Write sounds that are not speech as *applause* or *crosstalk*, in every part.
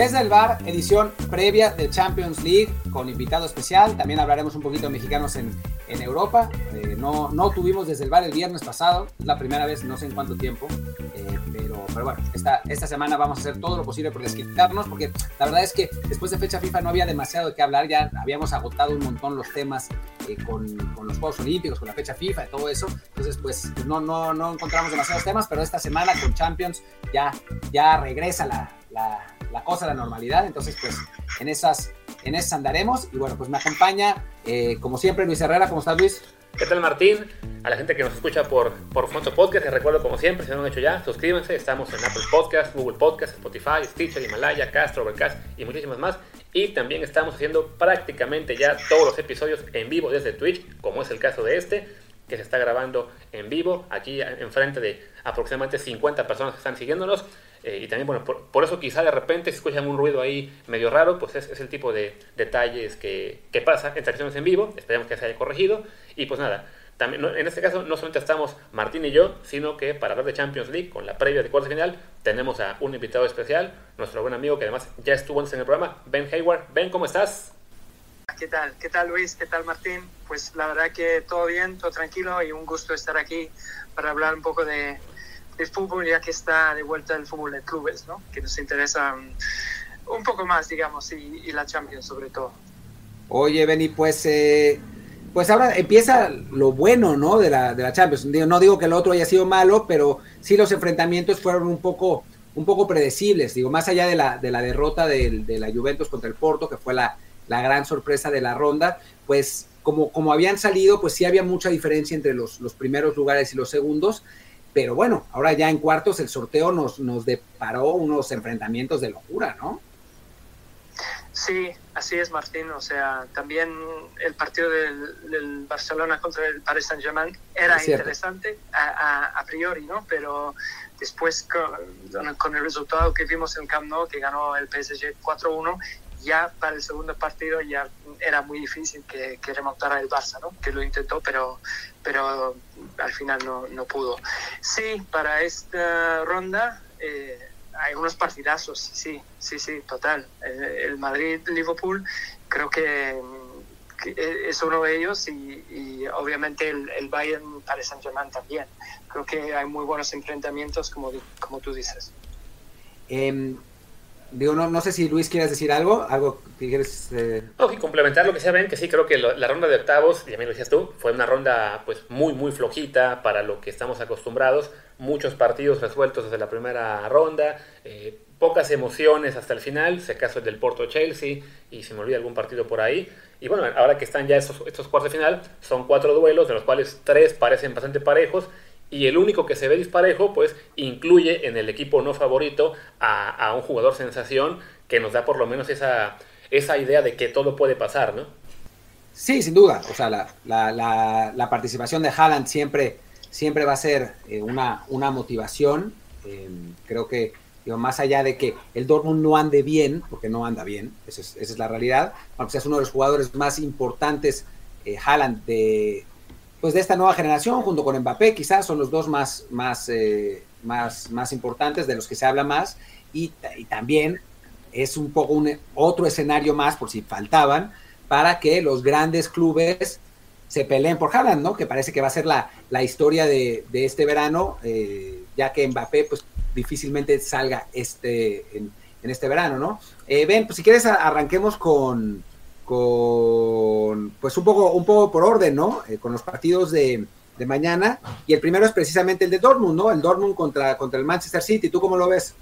Desde el bar, edición previa de Champions League con invitado especial. También hablaremos un poquito de mexicanos en, en Europa. Eh, no, no tuvimos desde el bar el viernes pasado, la primera vez, no sé en cuánto tiempo. Eh, pero, pero bueno, esta, esta semana vamos a hacer todo lo posible por desquitarnos, porque la verdad es que después de fecha FIFA no había demasiado de qué hablar. Ya habíamos agotado un montón los temas eh, con, con, los Juegos Olímpicos, con la fecha FIFA y todo eso. Entonces, pues no, no, no encontramos demasiados temas, pero esta semana con Champions ya, ya regresa la la cosa, la normalidad. Entonces, pues en esas, en esas andaremos. Y bueno, pues me acompaña, eh, como siempre, Luis Herrera. ¿Cómo estás, Luis? ¿Qué tal, Martín? A la gente que nos escucha por, por Foto Podcast, les recuerdo, como siempre, si no lo han hecho ya, suscríbanse. Estamos en Apple Podcast, Google Podcast, Spotify, Stitcher, Himalaya, Castro, Overcast y muchísimas más. Y también estamos haciendo prácticamente ya todos los episodios en vivo desde Twitch, como es el caso de este, que se está grabando en vivo, aquí enfrente de aproximadamente 50 personas que están siguiéndonos. Eh, y también, bueno, por, eso quizá de repente si escuchan un ruido ahí medio raro, pues es, es el tipo de detalles que, que pasa en acciones en vivo, esperemos que se haya corregido. Y pues nada, también, en este caso no solamente estamos Martín y yo, sino que para hablar de Champions League, con la previa de cuartos final, tenemos a un invitado especial, nuestro buen amigo que además ya estuvo antes en el programa, Ben Hayward. Ben, ¿cómo estás? ¿Qué tal? ¿Qué tal Luis? ¿Qué tal Martín? Pues la verdad que todo bien, todo tranquilo y un gusto estar aquí para hablar un poco de, el fútbol ya que está de vuelta el fútbol de clubes, ¿no? que nos interesa um, un poco más, digamos, y, la Champions sobre todo. Oye, Benny, pues, eh, pues ahora empieza lo bueno ¿no? de, la, de la Champions. No digo que el otro haya sido malo, pero sí los enfrentamientos fueron un poco, un poco predecibles, digo, más allá de la, de la derrota de, de la Juventus contra el Porto, que fue la, la gran sorpresa de la ronda, pues como, como habían salido, pues sí había mucha diferencia entre los, los primeros lugares y los segundos, pero bueno, ahora ya en cuartos el sorteo nos, nos deparó unos enfrentamientos de locura, ¿no? Sí, así es, Martín. O sea, también el partido del, del Barcelona contra el Paris Saint-Germain era interesante a, a, a, priori, ¿no? Pero después, con, con, el resultado que vimos en Camp Nou, que ganó el PSG 4-1, ya para el segundo partido ya era muy difícil que, que, remontara el Barça, ¿no? que lo intentó, pero, pero al final no, no pudo. Sí, para esta ronda eh, hay unos partidazos, sí, sí, sí, total. El, el Madrid-Liverpool creo que, que, es uno de ellos y, y obviamente el, el Bayern para Saint-Germain también. Creo que hay muy buenos enfrentamientos, como, como tú dices. Eh, Digo, no, no sé si Luis quieres decir algo, algo que quieres... Eh... Y complementar lo que sea, ven, que sí, creo que lo, la ronda de octavos, y a mí lo decías tú, fue una ronda pues muy, muy flojita para lo que estamos acostumbrados, muchos partidos resueltos desde la primera ronda, eh, pocas emociones hasta el final, se caso el del Porto Chelsea, y se me olvida algún partido por ahí, y bueno, ahora que están ya estos, estos cuartos de final, son cuatro duelos, de los cuales tres parecen bastante parejos, y el único que se ve disparejo, pues incluye en el equipo no favorito a, un jugador sensación que nos da por lo menos esa, esa idea de que todo puede pasar, ¿no? Sí, sin duda. O sea, la, la, participación de Haaland siempre, siempre va a ser eh, una, una motivación. Eh, creo que digo, más allá de que el Dortmund no ande bien, porque no anda bien, esa es, es la realidad, aunque sea uno de los jugadores más importantes, eh, Haaland, de, pues de esta nueva generación, junto con Mbappé, quizás son los dos más, más, eh, más, más importantes, de los que se habla más, y, también es un poco un otro escenario más, por si faltaban, para que los grandes clubes se peleen por Haaland, ¿no? Que parece que va a ser la, la historia de, de este verano, eh, ya que Mbappé, pues difícilmente salga este, en, en este verano, ¿no? Eh, ben, pues si quieres arranquemos con, con pues un poco, un poco por orden, ¿no? Eh, con los partidos de, mañana. Y el primero es precisamente el de Dortmund, ¿no? El Dortmund contra, contra el Manchester City. ¿Tú cómo lo ves?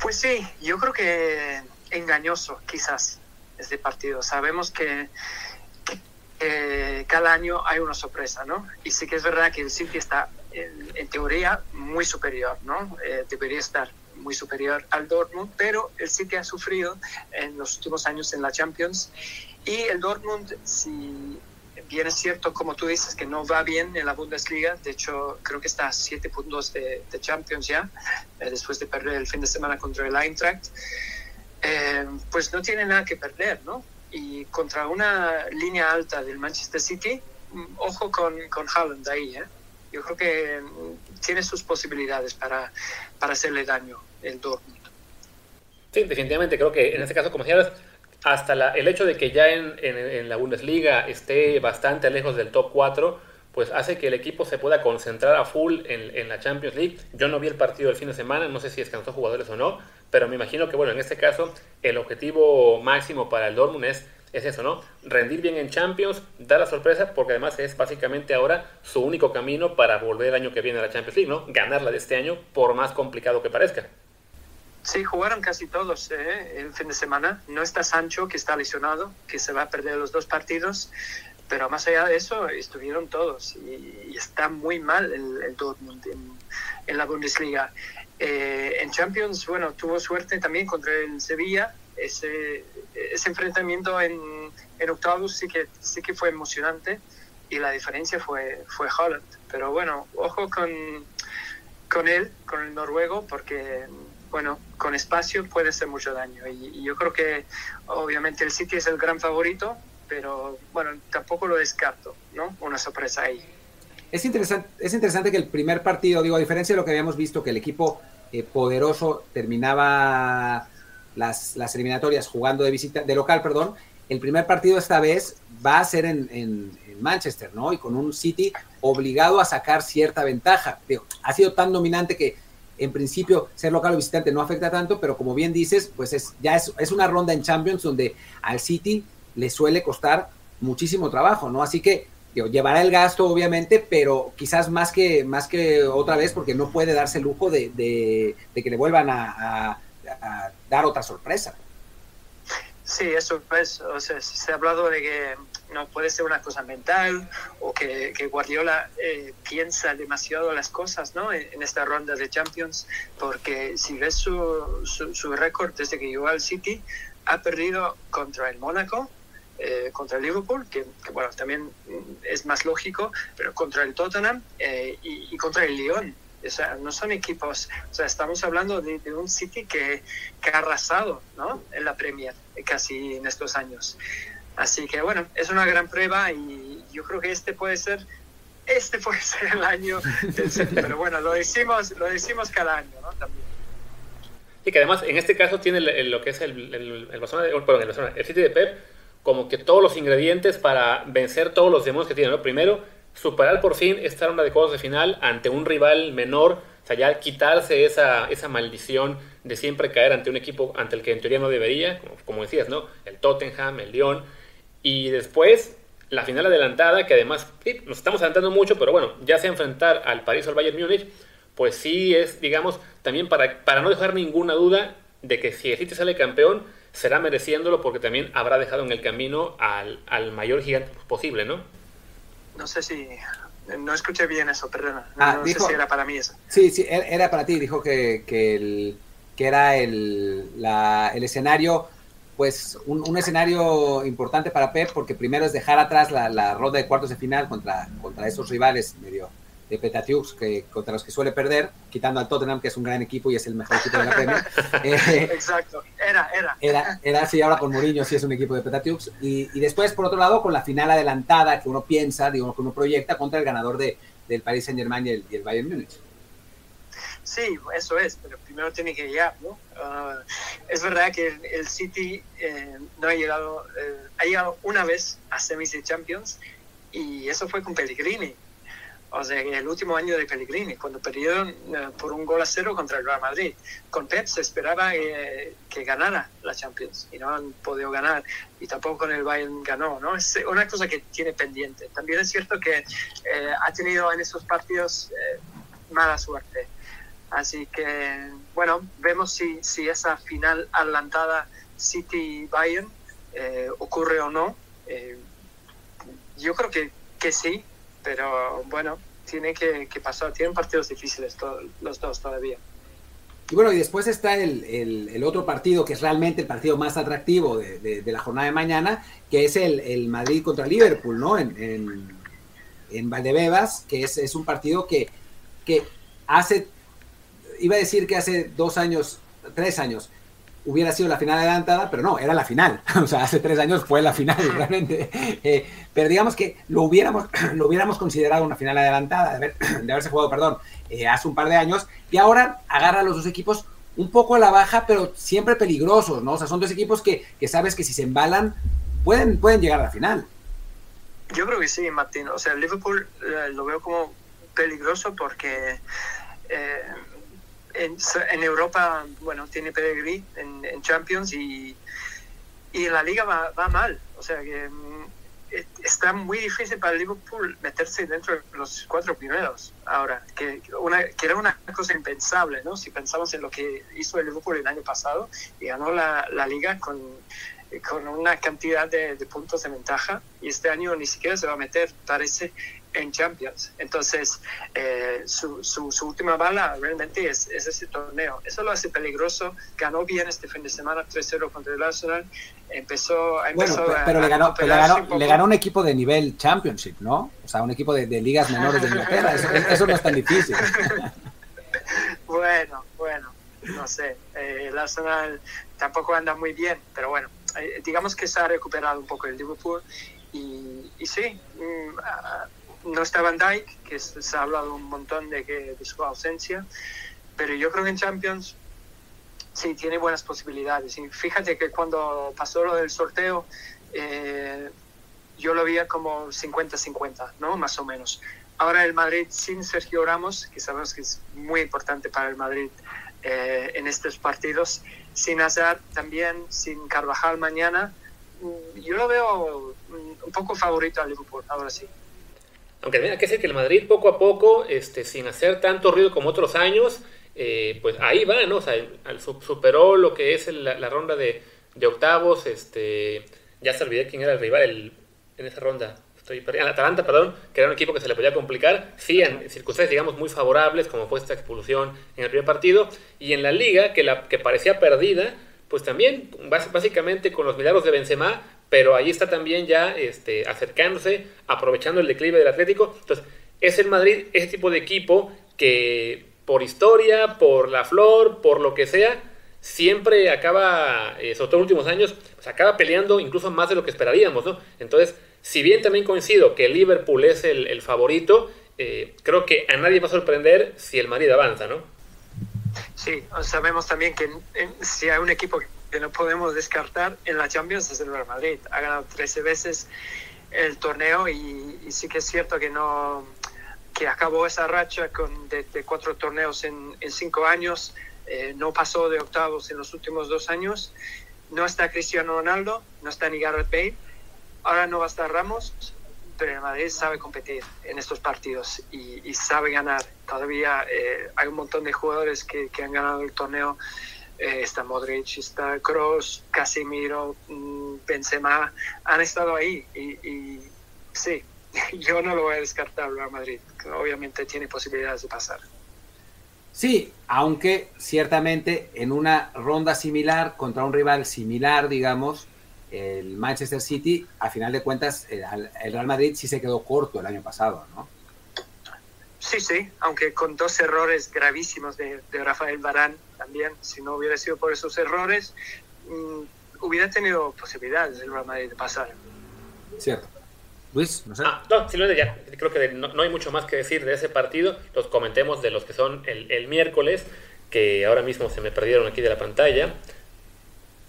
Pues sí, yo creo que engañoso, quizás, este partido. Sabemos que, cada año hay una sorpresa, ¿no? Y sí que es verdad que el City está, en, en teoría, muy superior, ¿no? Eh, debería estar muy superior al Dortmund, pero el City ha sufrido en los últimos años en la Champions y el Dortmund, si bien es cierto, como tú dices, que no va bien en la Bundesliga, de hecho creo que está a siete puntos de, Champions ya, eh, después de perder el fin de semana contra el Eintracht, eh, pues no tiene nada que perder, ¿no? Y contra una línea alta del Manchester City, ojo con, con Haaland ahí, ¿eh? Yo creo que tiene sus posibilidades para, para hacerle daño el Dortmund. Sí, definitivamente creo que en este caso, como decías, hasta el hecho de que ya en, la Bundesliga esté bastante lejos del top 4, pues hace que el equipo se pueda concentrar a full en, la Champions League. Yo no vi el partido del fin de semana, no sé si descansó jugadores o no, pero me imagino que, bueno, en este caso, el objetivo máximo para el Dortmund es, es eso, ¿no? Rendir bien en Champions, dar la sorpresa, porque además es básicamente ahora su único camino para volver el año que viene a la Champions League, ¿no? Ganarla de este año, por más complicado que parezca. Sí, jugaron casi todos ¿eh? el fin de semana. No está Sancho, que está lesionado, que se va a perder los dos partidos. Pero más allá de eso, estuvieron todos. Y, está muy mal el, Dortmund en, la Bundesliga. Eh, en Champions, bueno, tuvo suerte también contra el Sevilla. Ese, ese enfrentamiento en, en octavos sí que, sí que fue emocionante. Y la diferencia fue, fue Holland. Pero bueno, ojo con, con él, con el noruego, porque bueno, con espacio puede hacer mucho daño. Y, yo creo que obviamente el City es el gran favorito, pero bueno, tampoco lo descarto, ¿no? Una sorpresa ahí. Es interesante, es interesante que el primer partido, digo, a diferencia de lo que habíamos visto, que el equipo eh, poderoso terminaba las, las, eliminatorias jugando de visita, de local, perdón, el primer partido esta vez va a ser en, en, en Manchester, ¿no? Y con un City obligado a sacar cierta ventaja. Digo, ha sido tan dominante que en principio ser local o visitante no afecta tanto, pero como bien dices, pues es, ya es, es, una ronda en Champions donde al City le suele costar muchísimo trabajo, ¿no? Así que llevará el gasto, obviamente, pero quizás más que, más que otra vez, porque no puede darse el lujo de, que le vuelvan a dar otra sorpresa. Sí, eso pues, o sea, se ha hablado de que no puede ser una cosa mental o que, Guardiola eh, piensa demasiado las cosas ¿no? en, esta ronda de Champions, porque si ves su, su, récord desde que llegó al City, ha perdido contra el Mónaco, eh, contra el Liverpool, que, bueno, también es más lógico, pero contra el Tottenham eh, y, contra el Lyon. O sea, no son equipos, o sea, estamos hablando de, un City que, que, ha arrasado ¿no? en la Premier casi en estos años. Así que bueno, es una gran prueba y yo creo que este puede ser, este puede *laughs* ser el año del City, *laughs* pero bueno, lo decimos, lo decimos cada año, ¿no? También. Y que además en este caso tiene lo que es el, el, el, Barcelona, el, el City de Pep como que todos los ingredientes para vencer todos los demonios que tiene, ¿no? Primero, superar por fin esta ronda de cuartos de final ante un rival menor, o sea, ya quitarse esa, esa maldición de siempre caer ante un equipo ante el que en teoría no debería, como, decías, ¿no? El Tottenham, el Lyon, y después la final adelantada, que además nos estamos adelantando mucho, pero bueno, ya sea enfrentar al París o al Bayern Múnich, pues sí es, digamos, también para, para no dejar ninguna duda de que si el City sale campeón, será mereciéndolo porque también habrá dejado en el camino al, al mayor gigante posible, ¿no? no sé si no escuché bien eso, perdona. Ah, no sé si era para mí eso. Sí, sí, er, era para ti. Dijo que, que, el, que era el, la, el escenario, pues un, un, escenario importante para Pep, porque primero es dejar atrás la, la ronda de cuartos de final contra, contra esos rivales medio de Petatiux que contra los que suele perder, quitando al Tottenham, que es un gran equipo y es el mejor equipo de la Premier. *laughs* Eh, Exacto, era, era. Era, era así, ahora con Mourinho sí es un equipo de Petatiux. Y, y, después, por otro lado, con la final adelantada que uno piensa, digo, que uno proyecta contra el ganador de, del Paris Saint-Germain y el, y el Bayern Múnich. Sí, eso es, pero primero tiene que llegar, ¿no? Uh, es verdad que el, City eh, no ha llegado, eh, ha llegado una vez a semis de Champions y eso fue con Pellegrini o sea, en el último año de Pellegrini, cuando perdieron eh, por un gol a cero contra el Real Madrid. Con Pep se esperaba eh, que ganara la Champions y no han podido ganar y tampoco con el Bayern ganó, ¿no? Es una cosa que tiene pendiente. También es cierto que ha tenido en esos partidos mala suerte. Así que, bueno, vemos si, si esa final adelantada City-Bayern ocurre o no. yo creo que, que sí, pero bueno, tiene que, pasar, tienen partidos difíciles los dos todavía. Y bueno, y después está el, el, otro partido que es realmente el partido más atractivo de, de, la jornada de mañana, que es el, el Madrid contra Liverpool, ¿no? En, en, en Valdebebas, que es, es un partido que, que hace, iba a decir que hace dos años, tres años, hubiera sido la final adelantada, pero no, era la final. *laughs* O sea, hace tres años fue la final realmente. Eh, pero digamos que lo hubiéramos, *clears throat* lo hubiéramos considerado una final adelantada, *clears throat* de, haberse jugado, perdón, eh, hace un par de años, y ahora agarra a los dos equipos un poco a la baja, pero siempre peligrosos, ¿no? O sea, son dos equipos que, que sabes que si se embalan, pueden, pueden llegar a la final. Yo creo que sí, Martín. O sea, Liverpool eh, lo veo como peligroso porque eh, en, Europa, bueno, tiene pedigrí en, Champions y, y, en la liga va, va mal. O sea que mm, está muy difícil para Liverpool meterse dentro de los cuatro primeros ahora, que, una, que era una cosa impensable, ¿no? Si pensamos en lo que hizo el Liverpool el año pasado y ganó la, la liga con, con una cantidad de, puntos de ventaja y este año ni siquiera se va a meter, parece, en Champions. Entonces, eh, su, su, última bala realmente es, es, ese torneo. Eso lo hace peligroso. Ganó bien este fin de semana 3-0 contra el Arsenal. Empezó, bueno, pero, le, ganó, le, ganó, un equipo de nivel Championship, ¿no? O sea, un equipo de, ligas menores de Inglaterra. Eso, no es tan difícil. *laughs* bueno, bueno, no sé. Eh, el Arsenal tampoco anda muy bien, pero bueno, eh, digamos que se ha recuperado un poco el Liverpool. Y, y sí, mm, no está Van Dijk, que se ha hablado un montón de, que, de su ausencia, pero yo creo que en Champions sí tiene buenas posibilidades. Y fíjate que cuando pasó lo del sorteo, eh, yo lo veía como 50-50, ¿no? Más o menos. Ahora el Madrid sin Sergio Ramos, que sabemos que es muy importante para el Madrid eh, en estos partidos, sin Hazard también, sin Carvajal mañana, mm, yo lo veo mm, un poco favorito al Liverpool, ahora sí. Aunque hay que decir que el Madrid poco a poco, este, sin hacer tanto ruido como otros años, eh, pues ahí va, ¿no? O sea, superó lo que es la, ronda de, octavos, este, ya se olvidé quién era el rival en esa ronda. Estoy el Atalanta, perdón, que era un equipo que se le podía complicar, sí, en circunstancias, digamos, muy favorables, como fue esta expulsión en el primer partido, y en la liga, que, la, que parecía perdida, pues también, básicamente con los milagros de Benzema, pero ahí está también ya este, acercándose, aprovechando el declive del Atlético. Entonces, es el Madrid ese tipo de equipo que por historia, por la flor, por lo que sea, siempre acaba, eh, sobre todo en los últimos años, pues acaba peleando incluso más de lo que esperaríamos, ¿no? Entonces, si bien también coincido que Liverpool es el, favorito, eh, creo que a nadie va a sorprender si el Madrid avanza, ¿no? Sí, sabemos también que si hay un equipo no podemos descartar en la Champions es el Real Madrid. Ha ganado 13 veces el torneo y, sí que es cierto que no que acabó esa racha con de, cuatro torneos en, en cinco años, eh, no pasó de octavos en los últimos dos años. No está Cristiano Ronaldo, no está ni Gareth Bale, ahora no va a estar Ramos, pero el Madrid sabe competir en estos partidos y, sabe ganar. Todavía eh, hay un montón de jugadores que, que han ganado el torneo eh, está Modric, está Kroos, Casemiro, mm, Benzema, han estado ahí y, sí, *laughs* yo no lo voy a descartar Real Madrid, obviamente tiene posibilidades de pasar. Sí, aunque ciertamente en una ronda similar contra un rival similar, digamos, el Manchester City, a final de cuentas, el, el Real Madrid sí se quedó corto el año pasado, ¿no? Sí, sí, aunque con dos errores gravísimos de, Rafael Barán también, si no hubiera sido por esos errores, mm, hubiera tenido posibilidades el Real Madrid de pasar. Cierto. Luis, no sé. Ah, no, simplemente ya, creo que no, hay mucho más que decir de ese partido. Los comentemos de los que son el, miércoles, que ahora mismo se me perdieron aquí de la pantalla.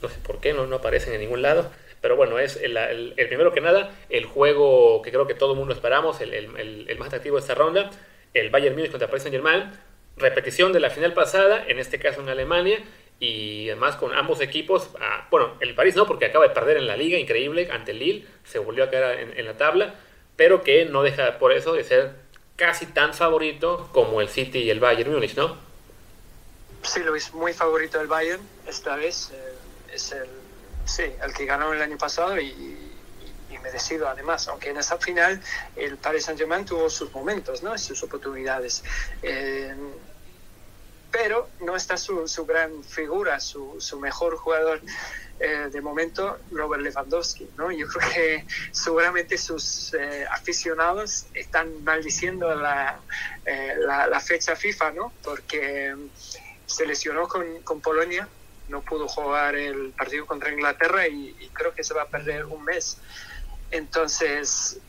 No sé por qué, no, no aparecen en ningún lado. Pero bueno, es el, el, primero que nada, el juego que creo que todo el mundo esperamos, el, el más atractivo de esta ronda, el Bayern Múnich contra Paris Saint Germain, repetición de la final pasada, en este caso en Alemania, y además con ambos equipos, ah, bueno, el París no, porque acaba de perder en la liga, increíble, ante el Lille, se volvió a quedar en, la tabla, pero que no deja por eso de ser casi tan favorito como el City y el Bayern Múnich, ¿no? Sí, Luis, muy favorito el Bayern esta vez, eh, es el, sí, el que ganó el año pasado y merecido además, aunque en esa final el Paris Saint-Germain tuvo sus momentos, ¿no? sus oportunidades. Eh, pero no está su, su gran figura, su, su mejor jugador eh, de momento, Robert Lewandowski. ¿no? Yo creo que seguramente sus eh, aficionados están maldiciendo la, la, la, fecha FIFA, ¿no? porque se lesionó con, con Polonia no pudo jugar el partido contra Inglaterra y, y, creo que se va a perder un mes. Entonces,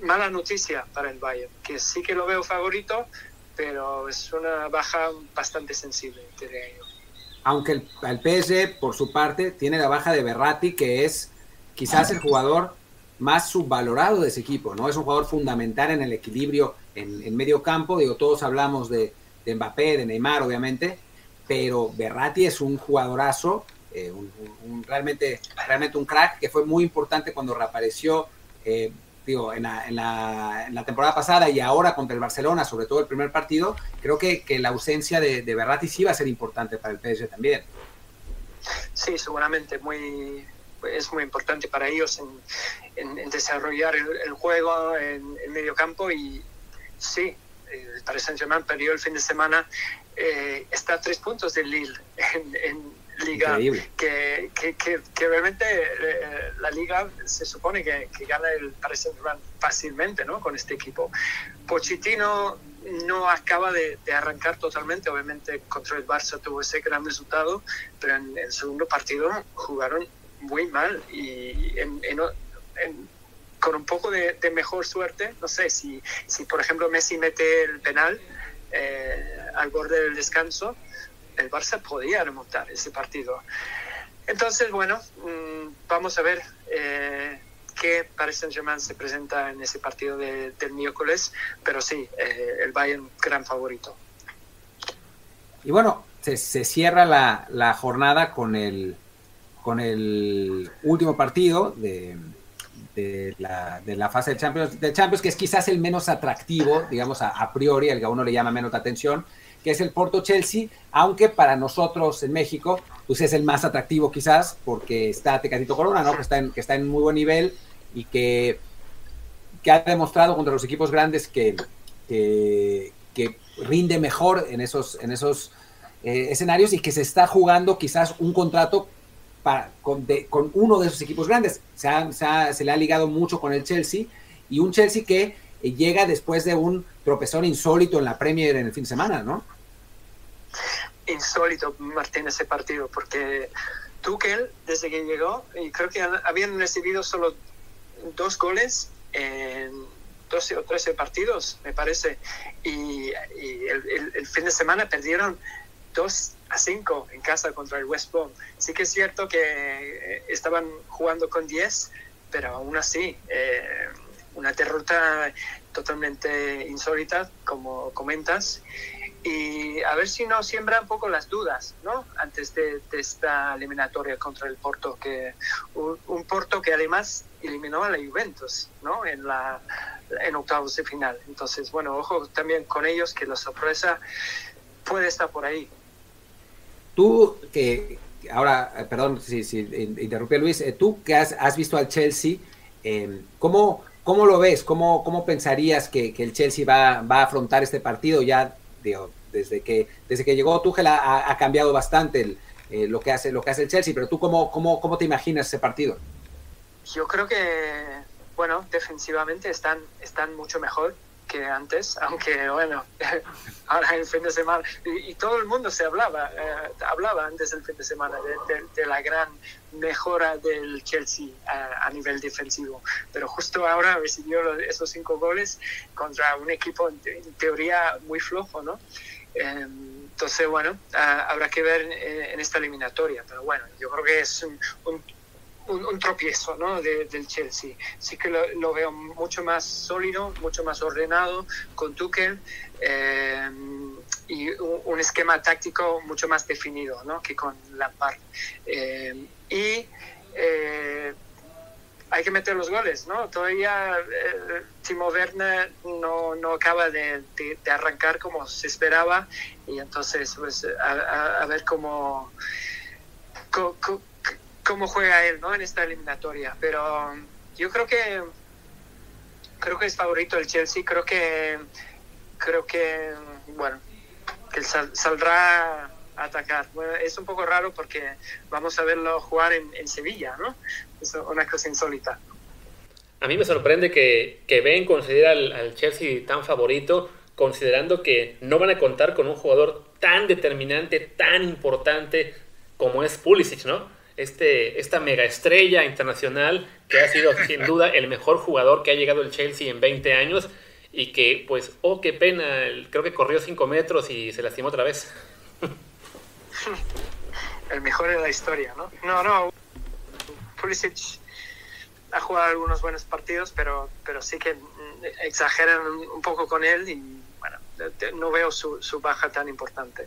mala noticia para el Bayern, que sí que lo veo favorito, pero es una baja bastante sensible, diría yo. aunque el, el, PSG, por su parte, tiene la baja de Berratti, que es quizás el jugador más subvalorado de ese equipo, ¿no? Es un jugador fundamental en el equilibrio en, medio campo. Digo, todos hablamos de, Mbappé, de Neymar, obviamente, pero Berratti es un jugadorazo, eh, realmente, realmente un crack que fue muy importante cuando reapareció. Eh, digo, en la, en, la, en la, temporada pasada y ahora contra el Barcelona, sobre todo el primer partido, creo que, que la ausencia de, de Berratti sí va a ser importante para el PSG también. Sí, seguramente muy, es muy importante para ellos en, desarrollar el, juego en el medio campo y sí, el Paris Saint-Germain perdió el fin de semana, eh, está a tres puntos del Lille en liga que, que, que, realmente eh, la liga se supone que, gana el Paris Saint-Germain fácilmente ¿no? con este equipo. Pochettino no acaba de, de, arrancar totalmente, obviamente contra el Barça tuvo ese gran resultado, pero en el segundo partido jugaron muy mal y en, en, con un poco de, de, mejor suerte, no sé, si, si por ejemplo Messi mete el penal eh, al borde del descanso, el Barça podía remontar ese partido. Entonces, bueno, mmm, vamos a ver eh, qué Paris Saint-Germain se presenta en ese partido de, del miércoles, pero sí, eh, el Bayern gran favorito. Y bueno, se, se cierra la, jornada con el, con el último partido de, de, la, fase de Champions, de Champions, que es quizás el menos atractivo, digamos, a, priori, el que a uno le llama menos la atención, que es el Porto Chelsea, aunque para nosotros en México, pues es el más atractivo quizás, porque está Tecatito Corona, ¿no? Que está en, que está en muy buen nivel y que, que ha demostrado contra los equipos grandes que, que, rinde mejor en esos, en esos eh, escenarios y que se está jugando quizás un contrato con, con, uno de esos equipos grandes. Se, ha, se, ha, se, le ha ligado mucho con el Chelsea y un Chelsea que llega después de un tropezón insólito en la Premier en el fin de semana, ¿no? Insólito, Martín, ese partido, porque Tuchel, desde que llegó, y creo que habían recibido solo dos goles en 12 o 13 partidos, me parece, y, y el, fin de semana perdieron 2 a 5 en casa contra el West Brom. Sí que es cierto que estaban jugando con 10, pero aún así, eh, una derrota totalmente insólita, como comentas, y a ver si no siembra un poco las dudas, ¿no? Antes de, de esta eliminatoria contra el Porto, que un, un, Porto que además eliminó a la Juventus, ¿no? En la en octavos de final. Entonces, bueno, ojo también con ellos que la sorpresa puede estar por ahí. Tú que ahora, perdón si, si interrumpí Luis, eh, tú que has, has, visto al Chelsea, eh, ¿cómo, ¿cómo lo ves? ¿Cómo, cómo pensarías que, que el Chelsea va, va a afrontar este partido ya digo, desde que desde que llegó Tuchel ha, ha cambiado bastante eh, lo que hace lo que hace el Chelsea, pero tú cómo, cómo, cómo te imaginas ese partido? Yo creo que bueno, defensivamente están están mucho mejor que antes, aunque bueno, *laughs* ahora el fin de semana, y, y todo el mundo se hablaba, eh, hablaba antes del fin de semana de, de, de la gran mejora del Chelsea a, a, nivel defensivo, pero justo ahora recibió esos cinco goles contra un equipo en, en teoría muy flojo, ¿no? Eh, entonces, bueno, uh, habrá que ver en, en, esta eliminatoria, pero bueno, yo creo que es un, un un, un, tropiezo ¿no? De, del Chelsea. Sí que lo, lo, veo mucho más sólido, mucho más ordenado con Tuchel eh, y un, un, esquema táctico mucho más definido ¿no? que con Lampard. Eh, y eh, hay que meter los goles, ¿no? Todavía eh, Timo Werner no, no acaba de, de, de, arrancar como se esperaba y entonces pues a, a, a ver cómo, cómo, cómo juega él ¿no? en esta eliminatoria. Pero um, yo creo que creo que es favorito el Chelsea. Creo que creo que bueno que sal, saldrá a atacar. Bueno, es un poco raro porque vamos a verlo jugar en, Sevilla, ¿no? Es una cosa insólita. A mí me sorprende que, que Ben considera al Chelsea tan favorito, considerando que no van a contar con un jugador tan determinante, tan importante como es Pulisic, ¿no? Este, esta mega estrella internacional que ha sido sin duda el mejor jugador que ha llegado el Chelsea en 20 años y que pues, oh, qué pena, creo que corrió 5 metros y se lastimó otra vez. el mejor de la historia, ¿no? No, no, Pulisic ha jugado algunos buenos partidos, pero, pero sí que exageran un poco con él y bueno, no veo su, baja tan importante.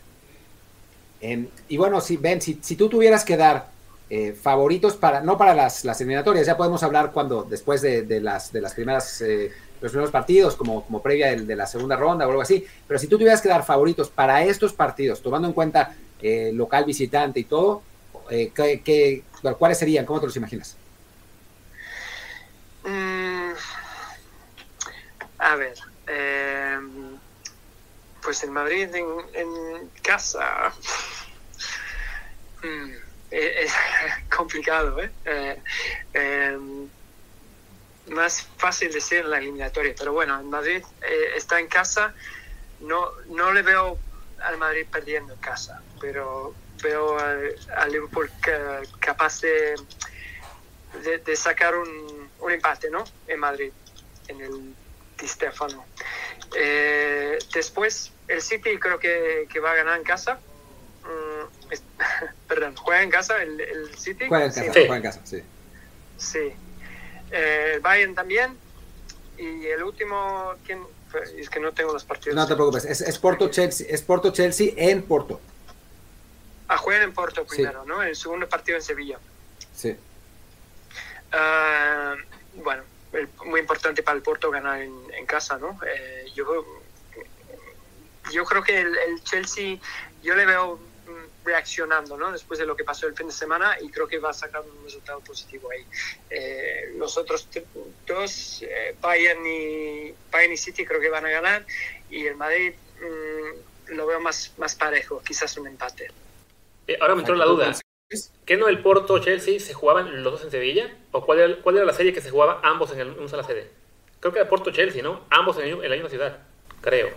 y bueno, si, Ben, si, si tú tuvieras que dar eh, favoritos para, no para las, las, eliminatorias, ya podemos hablar cuando, después de, de las, de las primeras, eh, los primeros partidos, como, como previa de, la segunda ronda o algo así, pero si tú tuvieras que dar favoritos para estos partidos, tomando en cuenta eh, local, visitante y todo, ¿qué, cuáles serían? ¿Cómo te los imaginas? Mm, a ver, pues en Madrid, en, casa. *laughs* Mm, es *laughs* complicado, ¿eh? ¿eh? Em, más fácil decir la eliminatoria, pero bueno, en Madrid eh, está en casa, no, no le veo al Madrid perdiendo en casa, pero veo al, Liverpool capaz de, de, sacar un, un, empate, ¿no? En Madrid, en el Di Stefano. Eh, después, el City creo que, que va a ganar en casa. Mm, *laughs* perdón, juega en casa el, el City. Juega en casa, sí. juega en casa, sí. Sí. Eh, el Bayern también. Y el último, ¿quién? Es que no tengo los partidos. No te preocupes, es, es Porto Chelsea, es Porto Chelsea en Porto. Ah, juegan en Porto primero, ¿no? El segundo partido en Sevilla. Sí. Uh, bueno, muy importante para el Porto ganar en, en casa, ¿no? Eh, yo, yo creo que el, el, Chelsea, yo le veo reaccionando ¿no? después de lo que pasó el fin de semana y creo que va a sacar un resultado positivo ahí. Eh, los otros dos, eh, Bayern, y, City, creo que van a ganar y el Madrid mm, lo veo más, más parejo, quizás un empate. Eh, ahora me entró la duda. ¿Qué no el Porto Chelsea se jugaban los dos en Sevilla? ¿O cuál era, cuál era la serie que se jugaba ambos en, el, una sede? Creo que era Porto Chelsea, ¿no? Ambos en, en la misma ciudad, creo.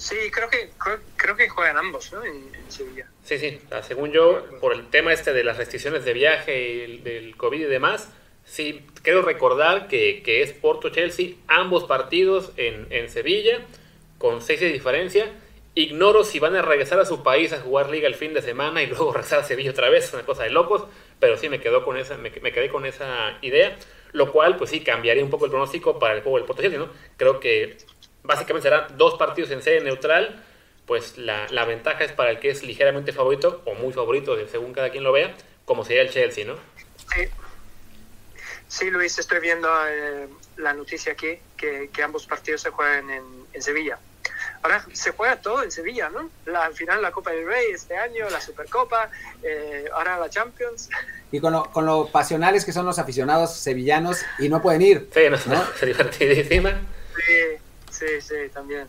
Sí, creo que, creo, que juegan ambos, ¿no? En, Sevilla. Sí, sí. Según yo, por el tema este de las restricciones de viaje y del COVID y demás, sí, quiero recordar que, que es Porto-Chelsea, ambos partidos en, en Sevilla, con seis de diferencia. Ignoro si van a regresar a su país a jugar liga el fin de semana y *laughs* luego regresar a Sevilla otra vez, es una cosa de locos, pero sí me, quedo con esa, me, me, quedé con esa idea, lo cual pues sí cambiaría un poco el pronóstico para el juego del Porto Chelsea, ¿no? Creo que básicamente serán dos partidos en sede neutral, pues la, la, ventaja es para el que es ligeramente favorito o muy favorito, según cada quien lo vea, como sería el Chelsea, ¿no? Sí, sí Luis, estoy viendo eh, la noticia aquí, que, que, ambos partidos se juegan en, en, Sevilla. Ahora se juega todo en Sevilla, ¿no? La, al final la Copa del Rey este año, la Supercopa, eh, ahora la Champions. Y con lo, con lo pasionales que son los aficionados sevillanos y no pueden ir. Sí, no, ¿no? *laughs* divertidísima. Sí, Sí, sí, también.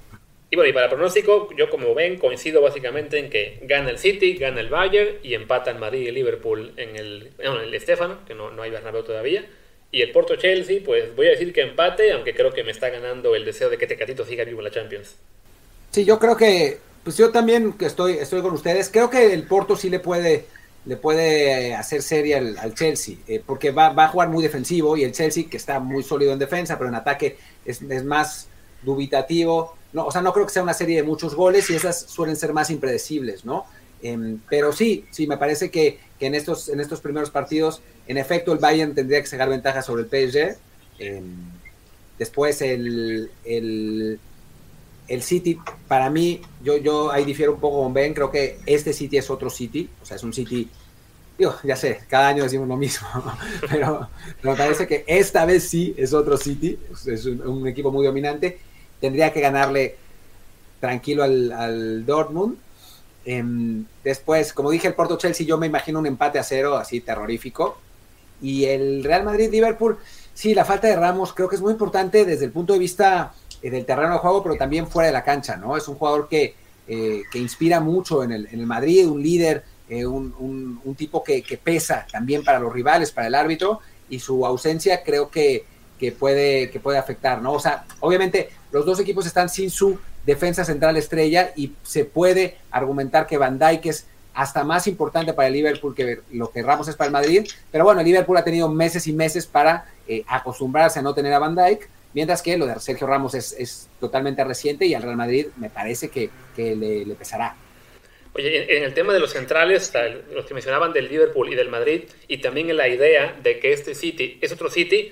Y bueno, y para pronóstico, yo como ven, coincido básicamente en que gana el City, gana el Bayern y empatan Madrid y Liverpool en el, en el Estefano, que no, no hay Bernabéu todavía. Y el Porto Chelsea, pues voy a decir que empate, aunque creo que me está ganando el deseo de que Tecatito siga vivo en la Champions. Sí, yo creo que, pues yo también que estoy, estoy con ustedes, creo que el Porto sí le puede, le puede hacer serie al, Chelsea, eh, porque va, va, a jugar muy defensivo y el Chelsea, que está muy sólido en defensa, pero en ataque es, es más dubitativo. No, o sea, no creo que sea una serie de muchos goles y esas suelen ser más impredecibles, ¿no? Em, pero sí, sí, me parece que, en, estos, en estos primeros partidos, en efecto, el Bayern tendría que sacar ventaja sobre el PSG. Em, después el, el, el, City, para mí, yo, yo ahí difiero un poco con Ben, creo que este City es otro City, o sea, es un City, digo, ya sé, cada año decimos lo mismo, *laughs* pero me parece que esta vez sí es otro City, es un equipo muy dominante tendría que ganarle tranquilo al, Dortmund. Em, después, como dije, el Porto Chelsea, yo me imagino un empate a cero, así terrorífico. Y el Real Madrid-Liverpool, sí, la falta de Ramos creo que es muy importante desde el punto de vista eh, del terreno de juego, pero también fuera de la cancha, ¿no? Es un jugador que, eh, que inspira mucho en el, en el, Madrid, un líder, eh, un, un, tipo que, que, pesa también para los rivales, para el árbitro, y su ausencia creo que, que, puede, que puede afectar, ¿no? O sea, obviamente los dos equipos están sin su defensa central estrella y se puede argumentar que Van Dijk es hasta más importante para el Liverpool que lo que Ramos es para el Madrid. Pero bueno, el Liverpool ha tenido meses y meses para eh, acostumbrarse a no tener a Van Dijk, mientras que lo de Sergio Ramos es, totalmente reciente y al Real Madrid me parece que, le, pesará. Oye, en el tema de los centrales, los que mencionaban del Liverpool y del Madrid, y también en la idea de que este City es otro City,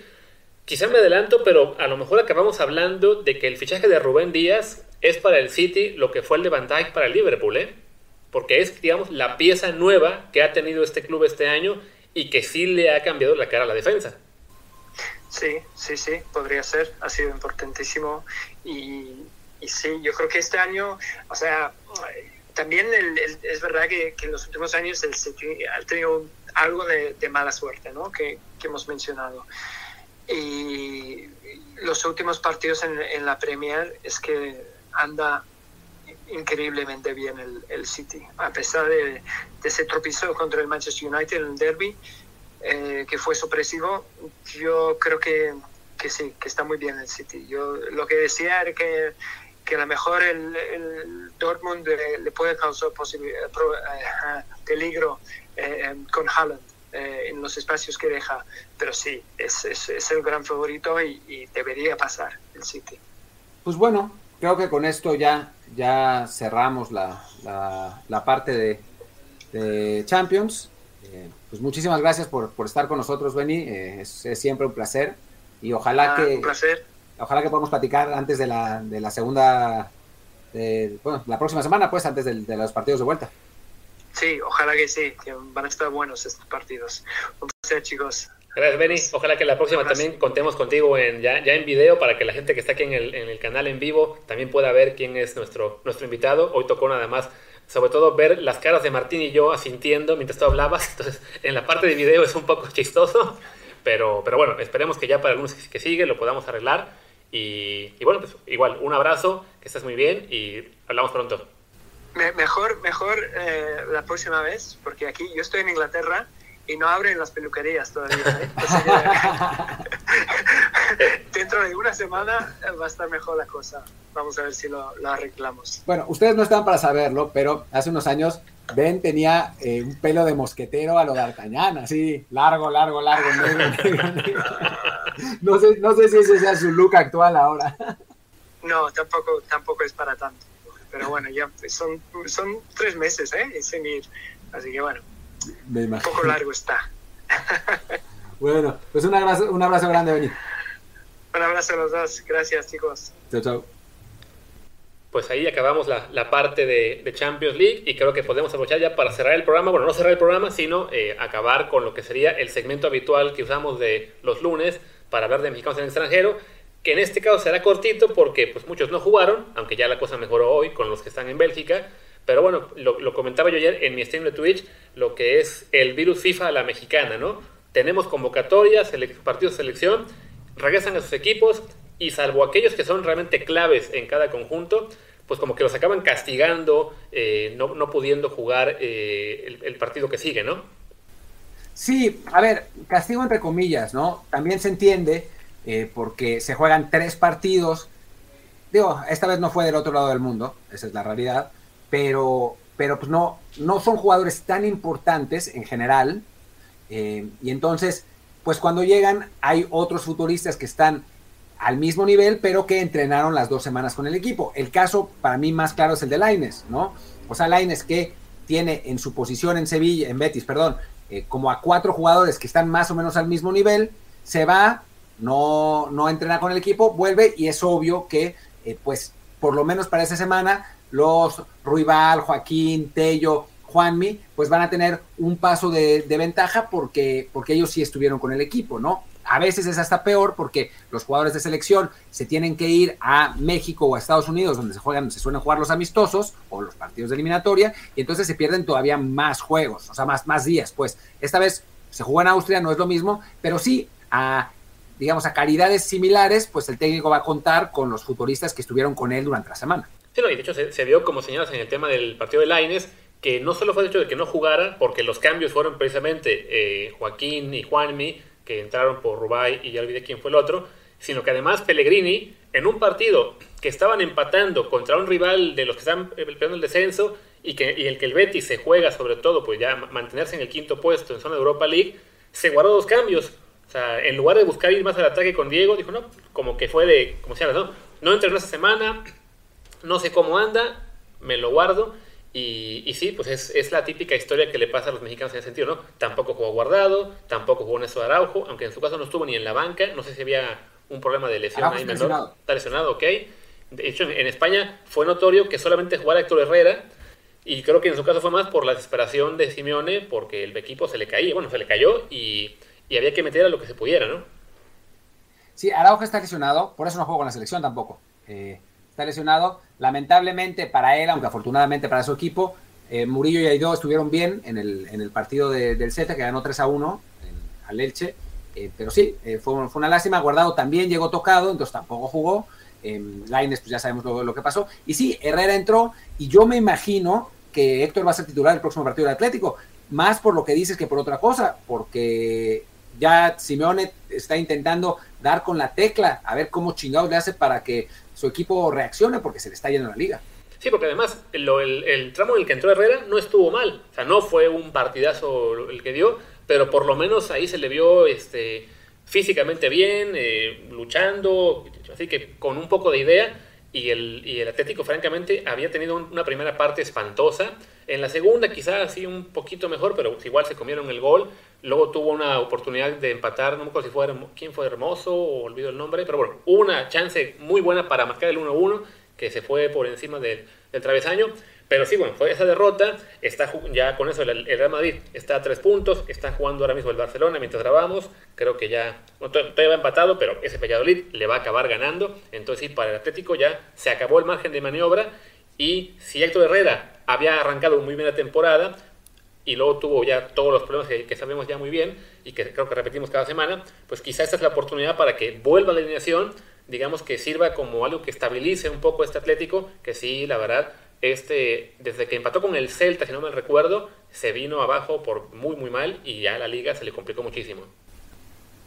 quizá me adelanto, pero a lo mejor acabamos hablando de que el fichaje de Rubén Díaz es para el City lo que fue el de Van para el Liverpool, ¿eh? Porque es, digamos, la pieza nueva que ha tenido este club este año y que sí le ha cambiado la cara a la defensa. Sí, sí, sí, podría ser, ha sido importantísimo y, sí, yo creo que este año, o sea, también es verdad que, en los últimos años el City ha tenido algo de, mala suerte, ¿no? Que, hemos mencionado. Y los últimos partidos en, la Premier es que anda increíblemente bien el, el City, a pesar de, de, ese tropiezo contra el Manchester United en el derby, eh, que fue sorpresivo, yo creo que, que, sí, que está muy bien el City. Yo lo que decía era que, que a lo mejor el, el Dortmund le, puede causar eh, eh, peligro con Haaland en los espacios que deja, pero sí, es, es, es el gran favorito y, debería pasar el City. Pues bueno, creo que con esto ya, ya cerramos la, la, la parte de, de Champions. Eh, pues muchísimas gracias por, estar con nosotros, Benny. Eh, es, siempre un placer. Y ojalá ah, que. Un placer. Ojalá que podamos platicar antes de la, de la segunda. bueno, la próxima semana, pues, antes de, los partidos de vuelta. Sí, ojalá que sí, que van a estar buenos estos partidos. Un placer, chicos. Gracias, Benny. Ojalá que la próxima también contemos contigo en, ya, ya en video para que la gente que está aquí en el, en el canal en vivo también pueda ver quién es nuestro, nuestro invitado. Hoy tocó nada más sobre todo ver las caras de Martín y yo asintiendo mientras tú hablabas. *laughs* Entonces, en la parte de video es un poco *laughs* chistoso, pero, pero bueno, esperemos que ya para algunos que sigue lo podamos arreglar. Y, bueno, pues igual, un abrazo, que estés muy bien y hablamos pronto. Mejor mejor eh, la próxima vez, porque aquí yo estoy en Inglaterra y no abren las peluquerías todavía. ¿eh? *laughs* dentro de una semana va a estar mejor la cosa. Vamos a ver si lo, arreglamos. Bueno, ustedes no están para saberlo, pero hace unos años Ben tenía eh, un pelo de mosquetero a lo de D'Artagnan, así, largo, largo, largo, *laughs* No sé, no sé si ese sea su look actual ahora. No, tampoco, tampoco es para tanto. Pero bueno, ya son, son tres meses, ¿eh? Sin ir. Así que bueno. Un poco largo está. *laughs* bueno, pues un abrazo, un abrazo grande, Benny. Un abrazo a los dos. Gracias, chicos. Chao, chao. Pues ahí acabamos la, la parte de, de, Champions League y creo que podemos aprovechar ya para cerrar el programa. Bueno, no cerrar el programa, sino eh, acabar con lo que sería el segmento habitual que usamos de los lunes para hablar de mexicanos en el extranjero, que en este caso será cortito porque pues, muchos no jugaron, aunque ya la cosa mejoró hoy con los que están en Bélgica. Pero bueno, lo, comentaba yo ayer en mi stream de Twitch, lo que es el virus FIFA a la mexicana, ¿no? Tenemos convocatorias, partidos de selección, regresan a sus equipos y salvo aquellos que son realmente claves en cada conjunto, pues como que los acaban castigando, eh, no, pudiendo jugar eh, el, partido que sigue, ¿no? Sí, a ver, castigo entre comillas, ¿no? También se entiende eh, porque se juegan tres partidos. Digo, esta vez no fue del otro lado del mundo, esa es la realidad pero, pero pues no, no son jugadores tan importantes en general. Eh, y entonces, pues cuando llegan, hay otros futuristas que están al mismo nivel, pero que entrenaron las dos semanas con el equipo. El caso para mí más claro es el de Laines, ¿no? O sea, Laines que tiene en su posición en Sevilla, en Betis, perdón, eh, como a cuatro jugadores que están más o menos al mismo nivel, se va, no, no entrena con el equipo, vuelve y es obvio que, eh, pues, por lo menos para esa semana, los Ruibal, Joaquín, Tello, Juanmi, pues van a tener un paso de, ventaja porque, porque ellos sí estuvieron con el equipo, ¿no? A veces es hasta peor porque los jugadores de selección se tienen que ir a México o a Estados Unidos, donde se juegan, se suelen jugar los amistosos o los partidos de eliminatoria, y entonces se pierden todavía más juegos, o sea, más, más días. Pues esta vez se jugó en Austria, no es lo mismo, pero sí a digamos, a caridades similares, pues el técnico va a contar con los futbolistas que estuvieron con él durante la semana. Sí, no, y de hecho se, vio, como señalas en el tema del partido de Laines, que no solo fue el hecho de que no jugara, porque los cambios fueron precisamente eh, Joaquín y Juanmi, que entraron por Rubay y ya olvidé quién fue el otro, sino que además Pellegrini, en un partido que estaban empatando contra un rival de los que están peleando el descenso y, que, y el que el Betis se juega sobre todo, pues ya mantenerse en el quinto puesto en zona de Europa League, se guardó dos cambios. O sea, en lugar de buscar ir más al ataque con Diego, dijo, no, como que fue de, como se llama, no, no entrenó esta semana, no sé cómo anda, me lo guardo Y, sí, pues es, es, la típica historia que le pasa a los mexicanos en ese sentido, ¿no? Tampoco jugó Guardado, tampoco jugó Néstor Araujo, aunque en su caso no estuvo ni en la banca, no sé si había un problema de lesión ahí menor. Está lesionado, ok. De hecho, en, España fue notorio que solamente jugara Héctor Herrera, y creo que en su caso fue más por la desesperación de Simeone, porque el equipo se le caía, bueno, se le cayó y, y había que meter a lo que se pudiera, ¿no? Sí, Araujo está lesionado, por eso no juega con la selección tampoco. Eh, está lesionado. Lamentablemente para él, aunque afortunadamente para su equipo, eh, Murillo y Aidó estuvieron bien en el, en el partido del Z, que ganó 3 a 1 al Elche. Eh, pero sí, fue, fue, una lástima. Guardado también llegó tocado, entonces tampoco jugó. Laines, pues ya sabemos lo, lo, que pasó. Y sí, Herrera entró y yo me imagino que Héctor va a ser titular el próximo partido del Atlético. Más por lo que dices que por otra cosa, porque ya Simeone está intentando dar con la tecla, a ver cómo chingados le hace para que su equipo reaccione porque se le está yendo la liga. Sí, porque además el, tramo en el que entró Herrera no estuvo mal. O sea, no fue un partidazo el que dio, pero por lo menos ahí se le vio este, físicamente bien, eh, luchando, así que con un poco de idea. Y el, Atlético, francamente, había tenido una primera parte espantosa. En la segunda, quizás así un poquito mejor, pero igual se comieron el gol. Luego tuvo una oportunidad de empatar, no me acuerdo si fue quién fue Hermoso o olvido el nombre, pero bueno, una chance muy buena para marcar el 1-1 que se fue por encima del, travesaño. Pero sí, bueno, fue esa derrota. Está ya con eso el, Real Madrid está a tres puntos. Está jugando ahora mismo el Barcelona mientras grabamos. Creo que ya, bueno, todavía va empatado, pero ese Valladolid le va a acabar ganando. Entonces, sí, para el Atlético ya se acabó el margen de maniobra. Y si Héctor Herrera había arrancado muy bien la temporada, y luego tuvo ya todos los problemas que, sabemos ya muy bien y que creo que repetimos cada semana, pues quizás esta es la oportunidad para que vuelva a la alineación, digamos que sirva como algo que estabilice un poco este Atlético, que sí, la verdad, este, desde que empató con el Celta, si no me recuerdo, se vino abajo por muy, muy mal y ya la liga se le complicó muchísimo.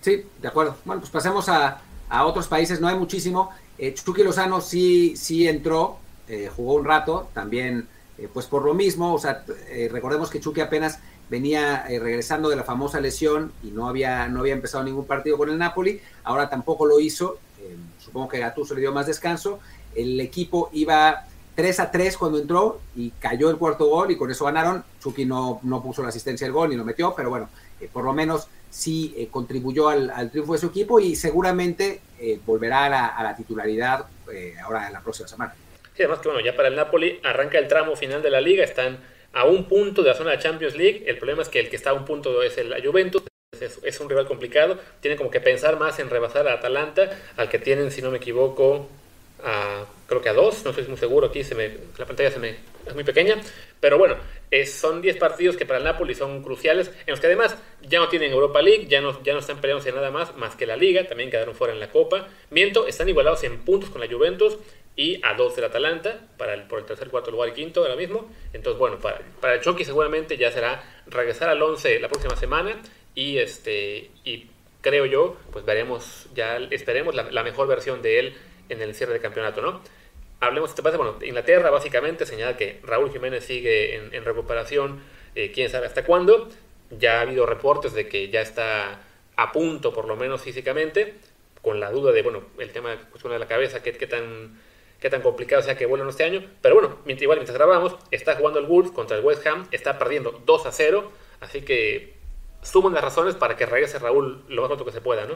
Sí, de acuerdo. Bueno, pues pasemos a, a otros países, no hay muchísimo. Eh, Lozano sí, sí entró, eh, jugó un rato, también eh, pues por lo mismo, o sea, eh, recordemos que Chucky apenas venía eh, regresando de la famosa lesión y no había, no había empezado ningún partido con el Napoli, ahora tampoco lo hizo, supongo que Gattuso le dio más descanso, el equipo iba 3 a 3 cuando entró y cayó el cuarto gol y con eso ganaron, Chucky no, no puso la asistencia del gol ni lo metió, pero bueno, por lo menos sí contribuyó al, triunfo de su equipo y seguramente volverá a la, a la titularidad ahora en la próxima semana. Sí, además que bueno, ya para el Napoli arranca el tramo final de la liga, están a un punto de la zona de Champions League. El problema es que el que está a un punto es el Juventus. Es, un rival complicado. Tienen como que pensar más en rebasar a Atalanta, al que tienen, si no me equivoco, a, creo que a dos. No estoy muy seguro aquí, se me, la pantalla se me, es muy pequeña. Pero bueno, son 10 partidos que para el Napoli son cruciales, en los que además ya no tienen Europa League, ya no, ya no están peleándose nada más, más que la Liga. También quedaron fuera en la Copa. Miento, están igualados en puntos con la Juventus y a dos del Atalanta para el, por el tercer, cuarto lugar y quinto ahora mismo. Entonces, bueno, para, para el Chucky seguramente ya será regresar al 11 la próxima semana y, este, y creo yo, pues veremos, ya esperemos la, mejor versión de él en el cierre de campeonato, ¿no? Hablemos, te pasa, bueno, Inglaterra básicamente señala que Raúl Jiménez sigue en, recuperación, eh, quién sabe hasta cuándo. Ya ha habido reportes de que ya está a punto, por lo menos físicamente, con la duda de, bueno, el tema de la cabeza, qué, qué tan qué tan complicado sea que vuelvan este año. Pero bueno, mientras, igual mientras grabamos, está jugando el Wolves contra el West Ham, está perdiendo 2 a 0, así que suman las razones para que regrese Raúl lo más pronto que se pueda, ¿no?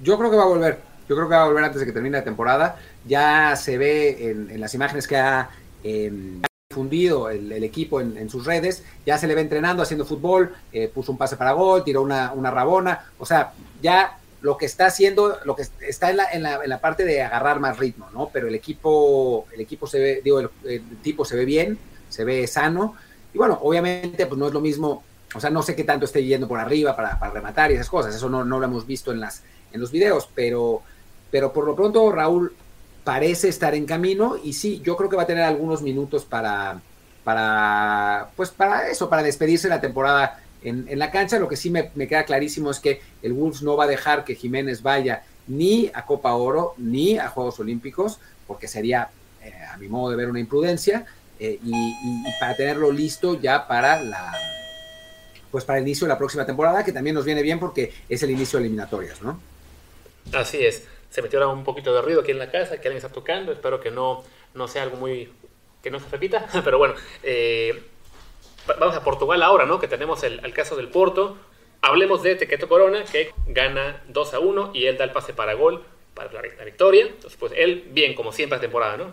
Yo creo que va a volver, yo creo que va a volver antes de que termine la temporada. Ya se ve en, las imágenes que ha em, difundido el, equipo en, sus redes, ya se le ve entrenando, haciendo fútbol, eh, puso un pase para gol, tiró una, una rabona, o sea, ya lo que está haciendo, lo que está en la, en la, en la parte de agarrar más ritmo, ¿no? Pero el equipo, el equipo se ve, digo, el, tipo se ve bien, se ve sano, y bueno, obviamente, pues no es lo mismo, o sea, no sé qué tanto esté yendo por arriba para, para rematar y esas cosas, eso no, no, lo hemos visto en, las, en los videos, pero, pero por lo pronto Raúl parece estar en camino y sí, yo creo que va a tener algunos minutos para, para, pues para eso, para despedirse de la temporada en, la cancha. Lo que sí me, queda clarísimo es que el Wolves no va a dejar que Jiménez vaya ni a Copa Oro ni a Juegos Olímpicos, porque sería, eh, a mi modo de ver, una imprudencia. Eh, y, para tenerlo listo ya para la pues para el inicio de la próxima temporada, que también nos viene bien porque es el inicio de eliminatorias, ¿no? Así es. Se metió ahora un poquito de ruido aquí en la casa, que alguien está tocando. Espero que no, no sea algo muy que no se repita, *laughs* pero bueno, eh, vamos a Portugal ahora, ¿no? Que tenemos el, el, caso del Porto. Hablemos de Tequeto Corona, que gana 2 a 1 y él da el pase para gol para la, victoria. Entonces, pues él, bien, como siempre, la temporada, ¿no?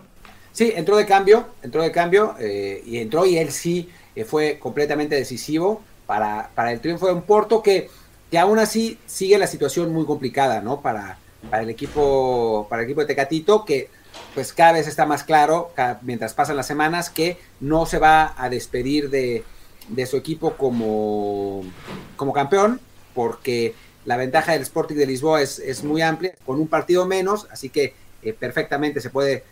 Sí, entró de cambio, entró de cambio eh, y entró y él sí eh, fue completamente decisivo para, para el triunfo de un Porto que, que aún así sigue la situación muy complicada, ¿no? Para, para el equipo, para el equipo de Tecatito, que pues cada vez está más claro, mientras pasan las semanas, que no se va a despedir de, su equipo como, como campeón, porque la ventaja del Sporting de Lisboa es, es muy amplia, con un partido menos, así que eh, perfectamente se puede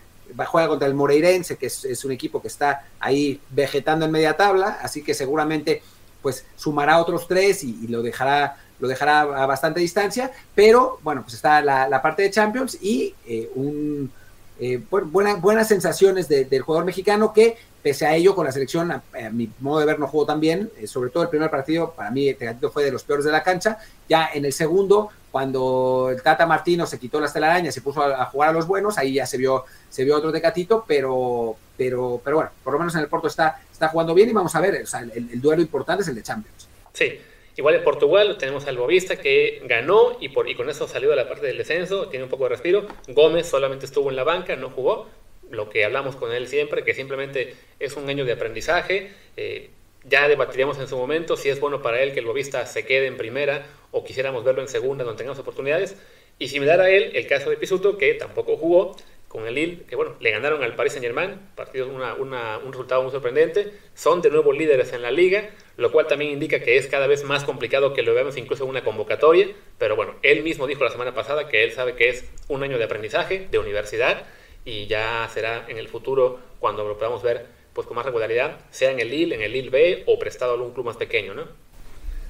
juega contra el Moreirense, que es, un equipo que está ahí vegetando en media tabla, así que seguramente pues sumará otros tres y, lo dejará lo dejará a bastante distancia, pero bueno, pues está la, parte de Champions y eh, un eh, buenas sensaciones del jugador mexicano que, pese a ello, con la selección, a, mi modo de ver, no jugó tan bien. Eh, sobre todo el primer partido, para mí, Tecatito fue de los peores de la cancha. Ya en el segundo, cuando el Tata Martino se quitó las telarañas y puso a, jugar a los buenos, ahí ya se vio, se vio otro Tecatito, pero, pero, pero bueno, por lo menos en el Porto está, está jugando bien y vamos a ver, el duelo importante es el de Champions. Sí, Igual en Portugal tenemos al Bovista que ganó y, por, y con eso salió de la parte del descenso, tiene un poco de respiro. Gómez solamente estuvo en la banca, no jugó. Lo que hablamos con él siempre, que simplemente es un año de aprendizaje. Eh, ya debatiríamos en su momento si es bueno para él que el Bovista se quede en primera o quisiéramos verlo en segunda donde tengamos oportunidades. Y similar a él, el caso de Pisuto, que tampoco jugó, con el Lille, que bueno, le ganaron al Paris Saint Germain, partido una, un resultado muy sorprendente, son de nuevo líderes en la liga, lo cual también indica que es cada vez más complicado que lo veamos incluso en una convocatoria, pero bueno, él mismo dijo la semana pasada que él sabe que es un año de aprendizaje, de universidad, y ya será en el futuro cuando lo podamos ver pues con más regularidad, sea en el Lille, en el Lille B o prestado a un club más pequeño, ¿no?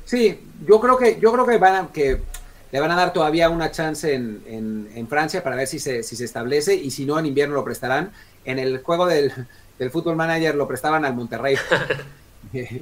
Sí, yo creo que, yo creo que van a, que le van a dar todavía una chance en, en, Francia para ver si se, si se establece y si no en invierno lo prestarán. En el juego del, del Football Manager lo prestaban al Monterrey. *laughs*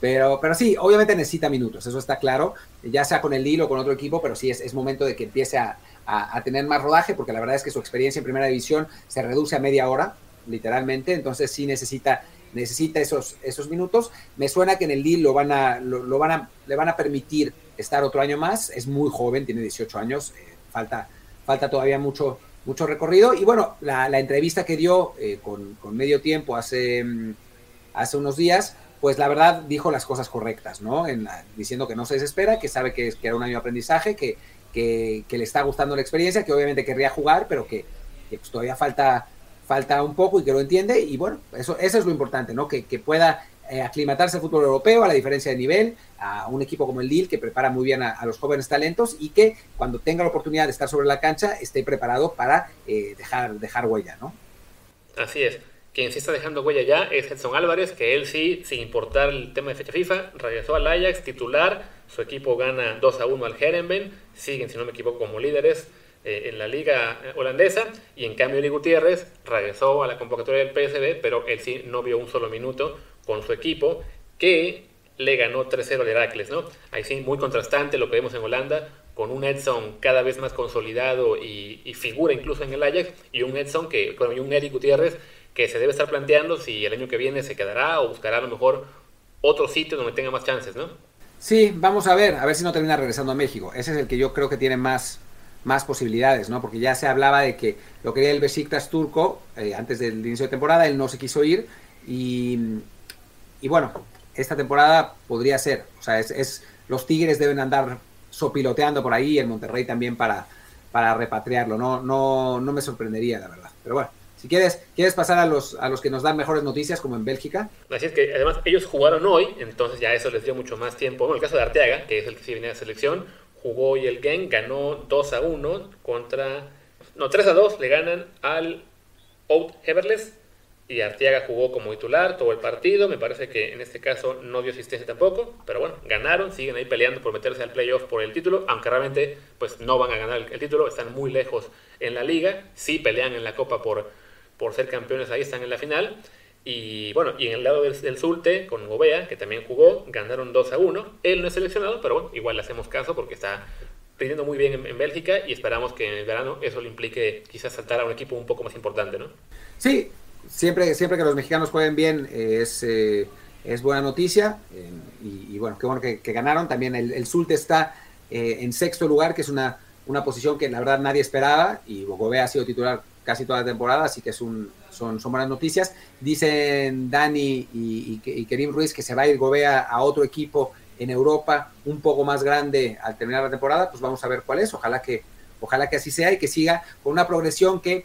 pero, pero sí, obviamente necesita minutos, eso está claro, ya sea con el Lille o con otro equipo, pero sí es, momento de que empiece a, a, tener más rodaje, porque la verdad es que su experiencia en primera división se reduce a media hora, literalmente, entonces sí necesita necesita esos, esos minutos. Me suena que en el Lille lo van a, lo, van a, le van a permitir estar otro año más. Es muy joven, tiene 18 años, eh, falta, falta todavía mucho, mucho recorrido. Y bueno, la, entrevista que dio eh, con, medio tiempo hace, mm, hace unos días, pues la verdad dijo las cosas correctas, ¿no? En diciendo que no se desespera, que sabe que, que era un año de aprendizaje, que, que, le está gustando la experiencia, que obviamente querría jugar, pero que, pues todavía falta falta un poco y que lo entiende y bueno, eso, eso es lo importante, ¿no? Que, que pueda eh, aclimatarse al fútbol europeo, a la diferencia de nivel, a un equipo como el Lille que prepara muy bien a, los jóvenes talentos y que cuando tenga la oportunidad de estar sobre la cancha esté preparado para eh, dejar, dejar huella, ¿no? Así es. Quien sí está dejando huella ya es Edson Álvarez, que él sí, sin importar el tema de fecha FIFA, regresó al Ajax titular, su equipo gana 2 a 1 al Herenben, siguen, si no me equivoco, como líderes, eh, en la liga holandesa y en cambio Eli Gutiérrez regresó a la convocatoria del PSV, pero él sí no vio un solo minuto con su equipo que le ganó 3-0 al Heracles, ¿no? Ahí sí, muy contrastante lo que vemos en Holanda, con un Edson cada vez más consolidado y, figura incluso en el Ajax, y un Edson que, con un Eric Gutiérrez que se debe estar planteando si el año que viene se quedará o buscará a lo mejor otro sitio donde tenga más chances, ¿no? Sí, vamos a ver, a ver si no termina regresando a México. Ese es el que yo creo que tiene más, más posibilidades, ¿no? Porque ya se hablaba de que lo quería el Besiktas turco eh, antes del inicio de temporada, él no se quiso ir y, y bueno, esta temporada podría ser, o sea, es, los Tigres deben andar sopiloteando por ahí, el Monterrey también para, para repatriarlo, no, no, no me sorprendería, la verdad. Pero bueno, si quieres, quieres pasar a los, a los que nos dan mejores noticias, como en Bélgica. Así es que además ellos jugaron hoy, entonces ya eso les dio mucho más tiempo. Bueno, el caso de Arteaga, que es el que sí viene de selección, jugó hoy el Gang, ganó 2 a 1 contra. No, 3 a 2 le ganan al Out Heverless. Y Arteaga jugó como titular todo el partido. Me parece que en este caso no dio asistencia tampoco. Pero bueno, ganaron, siguen ahí peleando por meterse al playoff por el título. Aunque realmente pues no van a ganar el, título, están muy lejos en la liga. Sí pelean en la copa por, por ser campeones, ahí están en la final. Y bueno, y en el lado del, del Zulte, con Gobea, que también jugó, ganaron 2 a 1. Él no es seleccionado, pero bueno, igual le hacemos caso porque está pidiendo muy bien en, Bélgica y esperamos que en el verano eso le implique quizás saltar a un equipo un poco más importante, ¿no? Sí, siempre, siempre que los mexicanos jueguen bien es, es buena noticia. Y, bueno, qué bueno que, ganaron. También el, el Zulte está en sexto lugar, que es una, una posición que la verdad nadie esperaba. Y Bogobea ha sido titular casi toda la temporada, así que es son, son buenas noticias. Dicen Dani y, y, Kerim Ruiz que se va a ir Gobea a otro equipo en Europa un poco más grande al terminar la temporada, pues vamos a ver cuál es. Ojalá que, ojalá que así sea y que siga con una progresión que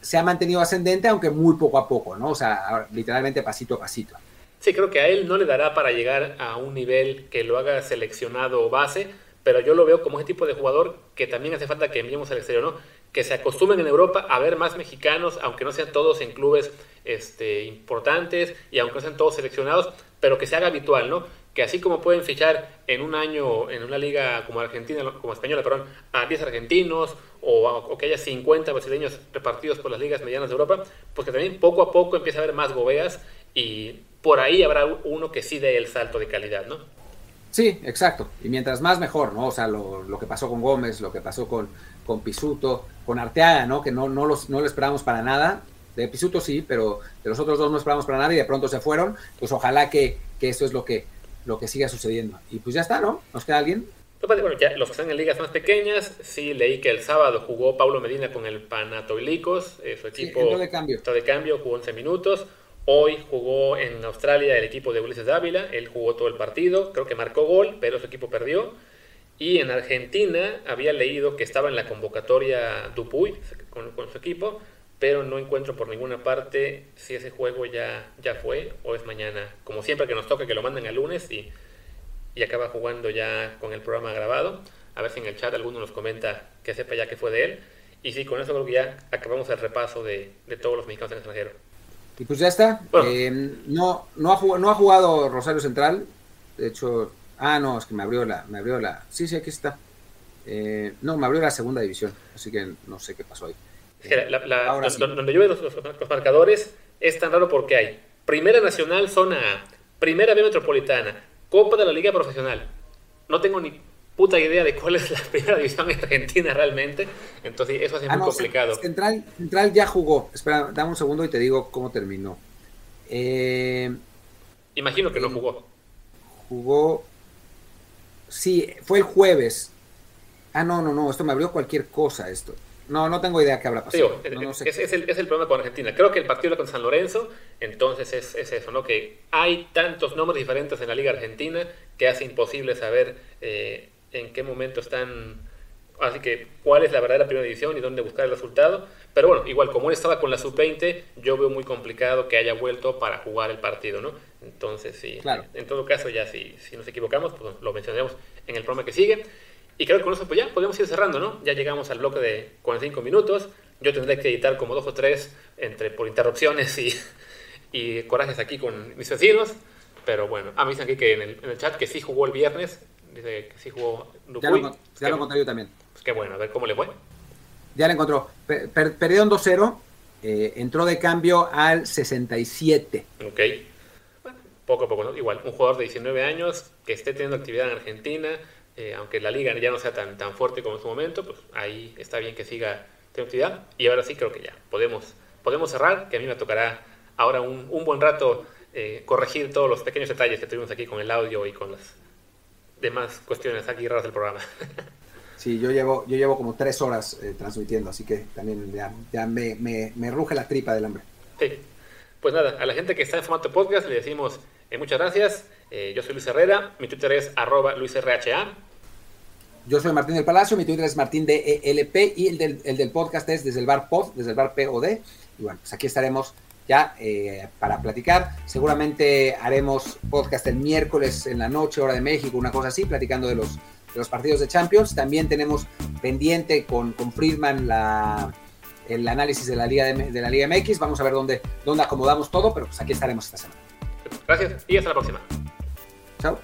se ha mantenido ascendente, aunque muy poco a poco, ¿no? O sea, literalmente pasito a pasito. Sí, creo que a él no le dará para llegar a un nivel que lo haga seleccionado base, pero yo lo veo como ese tipo de jugador que también hace falta que enviemos al exterior, ¿no? Que se acostumbren en Europa a ver más mexicanos, aunque no sean todos en clubes este, importantes y aunque no sean todos seleccionados, pero que se haga habitual, ¿no? Que así como pueden fichar en un año en una liga como Argentina, como española, perdón, a 10 argentinos o, que haya 50 brasileños repartidos por las ligas medianas de Europa, pues que también poco a poco empieza a haber más gobeas y por ahí habrá uno que sí dé el salto de calidad, ¿no? Sí, exacto. Y mientras más mejor, ¿no? O sea, lo, lo que pasó con Gómez, lo que pasó con, con Pisuto, con Arteaga, ¿no? Que no, no, los, no lo esperábamos para nada. De Pisuto sí, pero de los otros dos no esperábamos para nada y de pronto se fueron. Pues ojalá que, que eso es lo que, lo que siga sucediendo. Y pues ya está, ¿no? ¿Nos queda alguien? Pues, bueno, ya los que están en ligas más pequeñas, sí leí que el sábado jugó Pablo Medina con el Panatoilicos, eh, su equipo de cambio. de cambio, jugó 11 minutos. Hoy jugó en Australia el equipo de Ulises Dávila, él jugó todo el partido, creo que marcó gol, pero su equipo perdió. Y en Argentina había leído que estaba en la convocatoria Dupuy con, su equipo, pero no encuentro por ninguna parte si ese juego ya, ya fue o es mañana. Como siempre que nos toca que lo manden el lunes y, y acaba jugando ya con el programa grabado. A ver si en el chat alguno nos comenta que sepa ya que fue de él. Y sí, con eso creo que ya acabamos el repaso de, de todos los mexicanos en extranjero. Y pues ya está. Eh, no, no, ha jugado, no ha jugado Rosario Central. De hecho, ah, no, es que me abrió la, me abrió la. Sí, sí, aquí está. Eh, no, me abrió la segunda división, así que no sé qué pasó ahí. donde yo veo los, marcadores es tan raro porque hay Primera Nacional Zona A, Primera B Metropolitana, Copa de la Liga Profesional. No tengo ni puta idea de cuál es la primera división argentina realmente. Entonces, eso hace ah, muy complicado. Central, Central ya jugó. Espera, dame un segundo y te digo cómo terminó. Eh, Imagino que no jugó. Jugó. Sí, fue el jueves. Ah, no, no, no. Esto me abrió cualquier cosa. Esto. No, no tengo idea qué habrá pasado. es, el, es, el, problema con Argentina. Creo que el partido era con San Lorenzo, entonces es, es, eso, ¿no? Que hay tantos nombres diferentes en la Liga Argentina que hace imposible saber eh, en qué momento están, así que cuál es la verdadera primera división y dónde buscar el resultado. Pero bueno, igual como él estaba con la sub-20, yo veo muy complicado que haya vuelto para jugar el partido, ¿no? Entonces, sí, en todo caso, ya si, si nos equivocamos, pues lo mencionaremos en el programa que sigue. Y creo que con eso pues ya podemos ir cerrando, ¿no? Ya llegamos al bloque de 45 minutos. Yo tendré que editar como dos o tres entre, por interrupciones y, y corajes aquí con mis vecinos. Pero bueno, a mí dicen aquí que en el, en el chat que sí jugó el viernes Dice que sí jugó Ya lo, ya lo encontré yo también. Pues qué bueno, a ver cómo le fue. Ya le encontró. perdieron 2-0. Eh, entró de cambio al 67. Ok. Bueno, poco a poco, ¿no? Igual, un jugador de 19 años que esté teniendo actividad en Argentina, eh, aunque la liga ya no sea tan, tan fuerte como en su momento, pues ahí está bien que siga teniendo actividad. Y ahora sí creo que ya podemos, podemos cerrar, que a mí me tocará ahora un, un buen rato eh, corregir todos los pequeños detalles que tuvimos aquí con el audio y con las demás cuestiones aquí raras del programa. *laughs* Sí, yo llevo, yo llevo como tres horas eh, transmitiendo, así que también ya, me, me, ruge la tripa del hambre. Sí. Pues nada, a la gente que está en formato podcast le decimos eh, muchas gracias. Eh, yo soy Luis Herrera, mi Twitter es arroba LuisRHA. Yo soy Martín del Palacio, mi Twitter es Martín DELP y el del, el del podcast es desde el bar pod, desde el bar POD. Y bueno, pues aquí estaremos ya eh, para platicar. Seguramente haremos podcast el miércoles en la noche, hora de México, una cosa así, platicando de los, de los partidos de Champions. También tenemos pendiente con, con Friedman la, el análisis de la Liga de, la Liga MX. Vamos a ver dónde, dónde acomodamos todo, pero pues aquí estaremos esta semana. Gracias y hasta la próxima. Chao.